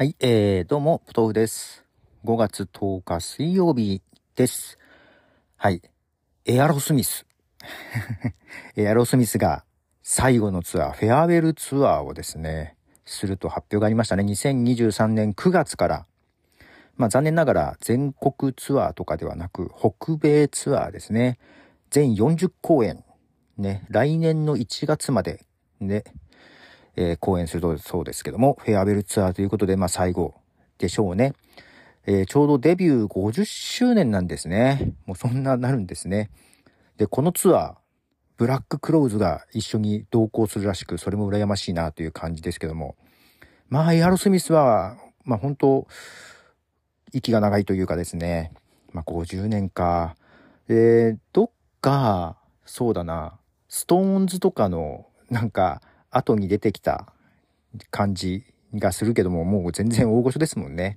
はい、えー、どうも、ポトフです。5月10日水曜日です。はい、エアロスミス。エアロスミスが最後のツアー、フェアウェルツアーをですね、すると発表がありましたね。2023年9月から。まあ残念ながら全国ツアーとかではなく、北米ツアーですね。全40公演。ね、来年の1月まで、ね、えー公演するとそうですけども、フェアウェルツアーということで、まあ最後でしょうね。えーちょうどデビュー50周年なんですね。もうそんななるんですね。で、このツアー、ブラッククローズが一緒に同行するらしく、それも羨ましいなという感じですけども。まあ、エアロスミスは、まあ本当、息が長いというかですね。まあ50年か。えーどっか、そうだな、ストーンズとかの、なんか、後に出てきた感じがするけども、もう全然大御所ですもんね。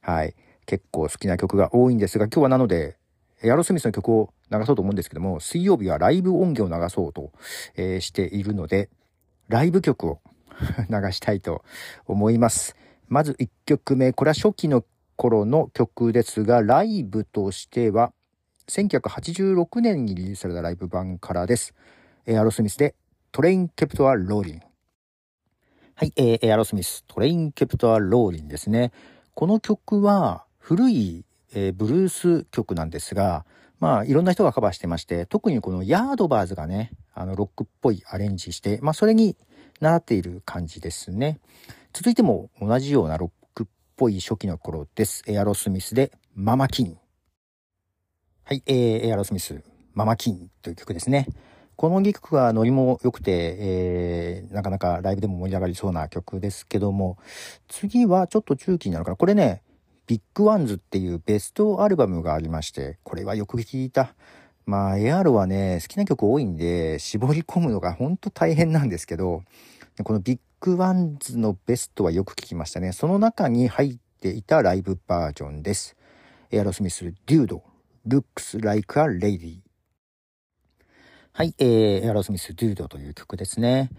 はい。結構好きな曲が多いんですが、今日はなので、エアロスミスの曲を流そうと思うんですけども、水曜日はライブ音源を流そうと、えーしているので、ライブ曲を 流したいと思います。まず1曲目、これは初期の頃の曲ですが、ライブとしては、1986年にリリースされたライブ版からです。エアロスミスでトレインケプトアローリン。はい、えーエアロスミス、トレインケプトアローリンですね。この曲は古い、えーブルース曲なんですが、まあいろんな人がカバーしてまして、特にこのヤードバーズがね、あのロックっぽいアレンジして、まあそれに習っている感じですね。続いても同じようなロックっぽい初期の頃です。エアロスミスで Mama Kin。はい、えーエアロスミス、 Mama Kin という曲ですね。この曲はノリも良くて、えーなかなかライブでも盛り上がりそうな曲ですけども、次はちょっと中期になるから、これね、 Big Ones っていうベストアルバムがありまして、これはよく聴いた。まあ、エアロはね、好きな曲多いんで、絞り込むのがほんと大変なんですけど、この Big Ones のベストはよく聞きましたね。その中に入っていたライブバージョンです。エアロスミス、 Dude, Looks Like a Lady。はい、えー、エアロスミス、 Dude という曲ですね。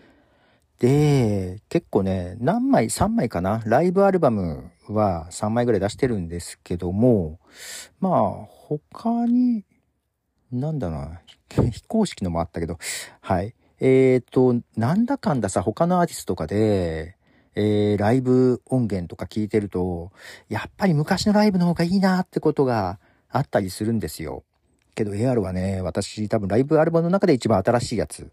で、結構ね、何枚、3枚かな？ライブアルバムは3枚ぐらい出してるんですけども、まあ、他に、なんだな、非公式のもあったけど、はい。えーと、なんだかんださ、他のアーティストとかで、えー、ライブ音源とか聞いてると、やっぱり昔のライブの方がいいなってことがあったりするんですよ。けど AR はね、私多分ライブアルバムの中で一番新しいやつ。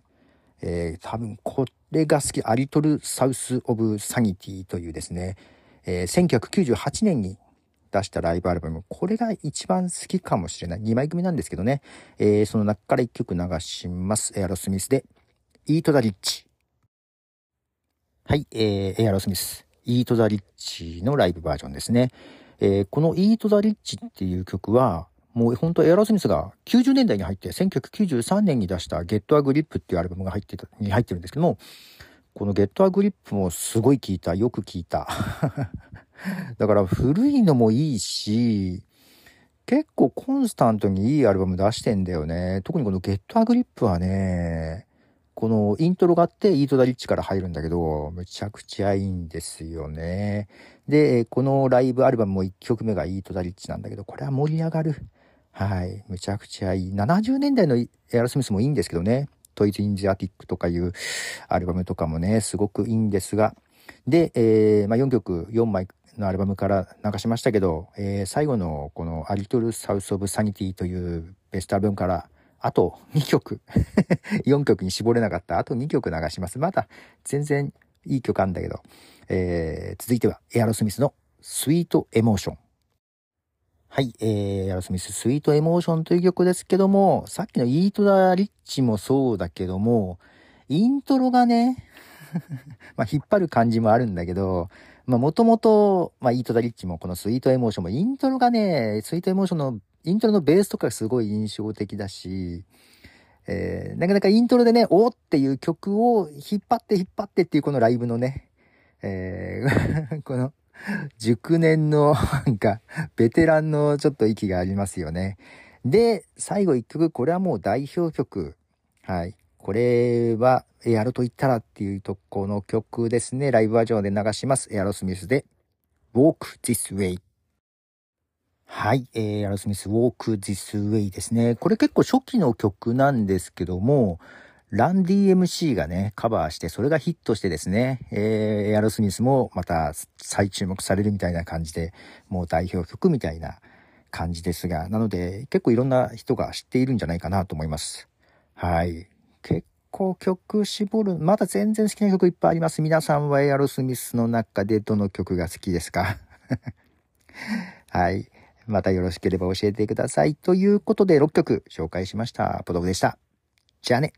えー、多分これが好き、アリトル・サウス・オブ・サニティというですね、えー、1998年に出したライブアルバム。これが一番好きかもしれない。2枚組なんですけどね。えー、その中から1曲流します。エアロスミスで、イート・ザ・リッチ。はい、えー、エアロスミス、イート・ザ・リッチのライブバージョンですね。えーこのイート・ザ・リッチっていう曲は、もう本当エアロスミスが90年代に入って、1993年に出したゲット・ア・グリップっていうアルバムが入ってた、に入ってるんですけども、このゲット・ア・グリップもすごい聴いた、よく聴いた。だから古いのもいいし、結構コンスタントにいいアルバム出してんだよね。特にこのゲット・ア・グリップはね、このイントロがあって、イート・ザ・リッチから入るんだけど、むちゃくちゃいいんですよね。で、このライブアルバムも1曲目がイート・ザ・リッチなんだけど、これは盛り上がる。はい。むちゃくちゃいい。70年代のエアロスミスもいいんですけどね。トイズ・イン・ジ・アティックとかいうアルバムとかもね、すごくいいんですが。で、えーまあ、4曲、4枚のアルバムから流しましたけど、えー最後のこのアリトル・サウス・オブ・サニティというベストアルバムから、あと2曲、4曲に絞れなかった、あと2曲流します。まだ全然いい曲あんだけど、えー続いてはエアロスミスのスイート・エモーション。はい、えー、アロスミス、スイート・エモーションという曲ですけども、さっきのイート・ダ・リッチもそうだけども、イントロがね、まあ、引っ張る感じもあるんだけど、まあ、もともと、まあ、イート・ダ・リッチもこのスイート・エモーションも、イントロがね、スイート・エモーションの、イントロのベースとかすごい印象的だし、えー、なかなかイントロでね、おーっていう曲を引っ張って引っ張ってっていうこのライブのね、えー この、熟年の、なんか、ベテランのちょっと息がありますよね。で、最後一曲、これはもう代表曲。はい。これは、エアロと言ったらっていうとこの曲ですね。ライブバージョンで流します。エアロスミスで、Walk This Way。はい、え、エアロスミス Walk This Way ですね。これ結構初期の曲なんですけども、ラン DMC がね、カバーして、それがヒットしてですね、えー、エアロスミスもまた再注目されるみたいな感じで、もう代表曲みたいな感じですが、なので結構いろんな人が知っているんじゃないかなと思います。はい。結構曲絞る、まだ全然好きな曲いっぱいあります。皆さんはエアロスミスの中でどの曲が好きですか？はい。またよろしければ教えてください。ということで6曲紹介しました。ポトフでした。じゃあね。